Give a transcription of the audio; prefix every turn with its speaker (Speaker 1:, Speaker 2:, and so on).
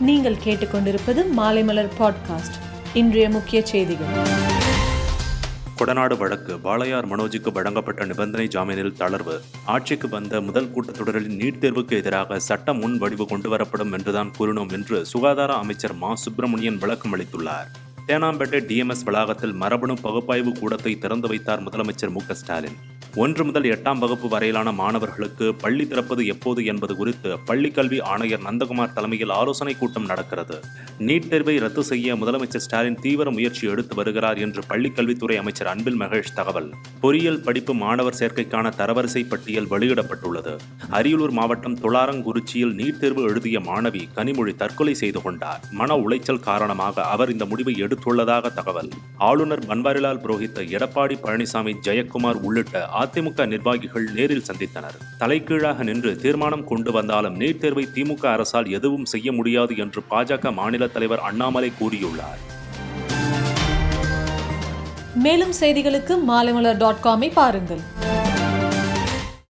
Speaker 1: நீங்கள் கேட்டுக்கொண்டிருப்பது மாலைமலர் பாட்காஸ்ட் இன்றைய முக்கிய செய்திகள்.
Speaker 2: கொடநாடு வழக்கு வாளையார் மனோஜுக்கு வழங்கப்பட்ட நிபந்தனை ஜாமீனில் தளர்வு. ஆட்சிக்கு வந்த முதல் கூட்டத்தொடரில் நீட் தேர்வுக்கு எதிராக சட்ட முன் வடிவு கொண்டுவரப்படும் என்றுதான் கூறினோம் என்று சுகாதார அமைச்சர் மா. சுப்பிரமணியன் விளக்கம் அளித்துள்ளார். தேனாம்பேட்டை டிஎம்எஸ் வளாகத்தில் மரபணு பகுப்பாய்வு கூடத்தை திறந்து வைத்தார் முதலமைச்சர் மு. ஸ்டாலின். ஒன்று முதல் எட்டாம் வகுப்பு வரையிலான மாணவர்களுக்கு பள்ளி திறப்பது எப்போது என்பது குறித்து பள்ளி கல்வி ஆணையர் நந்தகுமார் தலைமையில் ஆலோசனை கூட்டம் நடக்கிறது. நீட் தேர்வை ரத்து செய்ய முதலமைச்சர் ஸ்டாலின் தீவிர முயற்சி எடுத்து வருகிறார் என்று பள்ளிக்கல்வித்துறை அமைச்சர் அன்பில் மகேஷ் தகவல். பொறியியல் படிப்பு மாணவர் சேர்க்கைக்கான தரவரிசை பட்டியல் வெளியிடப்பட்டுள்ளது. அரியலூர் மாவட்டம் துளாரங்குறிச்சியில் நீட் தேர்வு எழுதிய மாணவி கனிமொழி தற்கொலை செய்து கொண்டார். மன உளைச்சல் காரணமாக அவர் இந்த முடிவை எடுத்துள்ளதாக தகவல். ஆளுநர் பன்வாரிலால் புரோஹித் எடப்பாடி பழனிசாமி ஜெயக்குமார் உள்ளிட்ட அதிமுக நிர்வாகிகள் நேரில் சந்தித்தனர். தலைகீழாக நின்று தீர்மானம் கொண்டு வந்தாலும் நீட் தேர்வை திமுக அரசால் எதுவும் செய்ய முடியாது என்று பாஜக மாநில தலைவர் அண்ணாமலை கூறியுள்ளார்.
Speaker 1: மேலும் செய்திகளுக்கு மாலைமலர் டாட் காமை பாருங்கள்.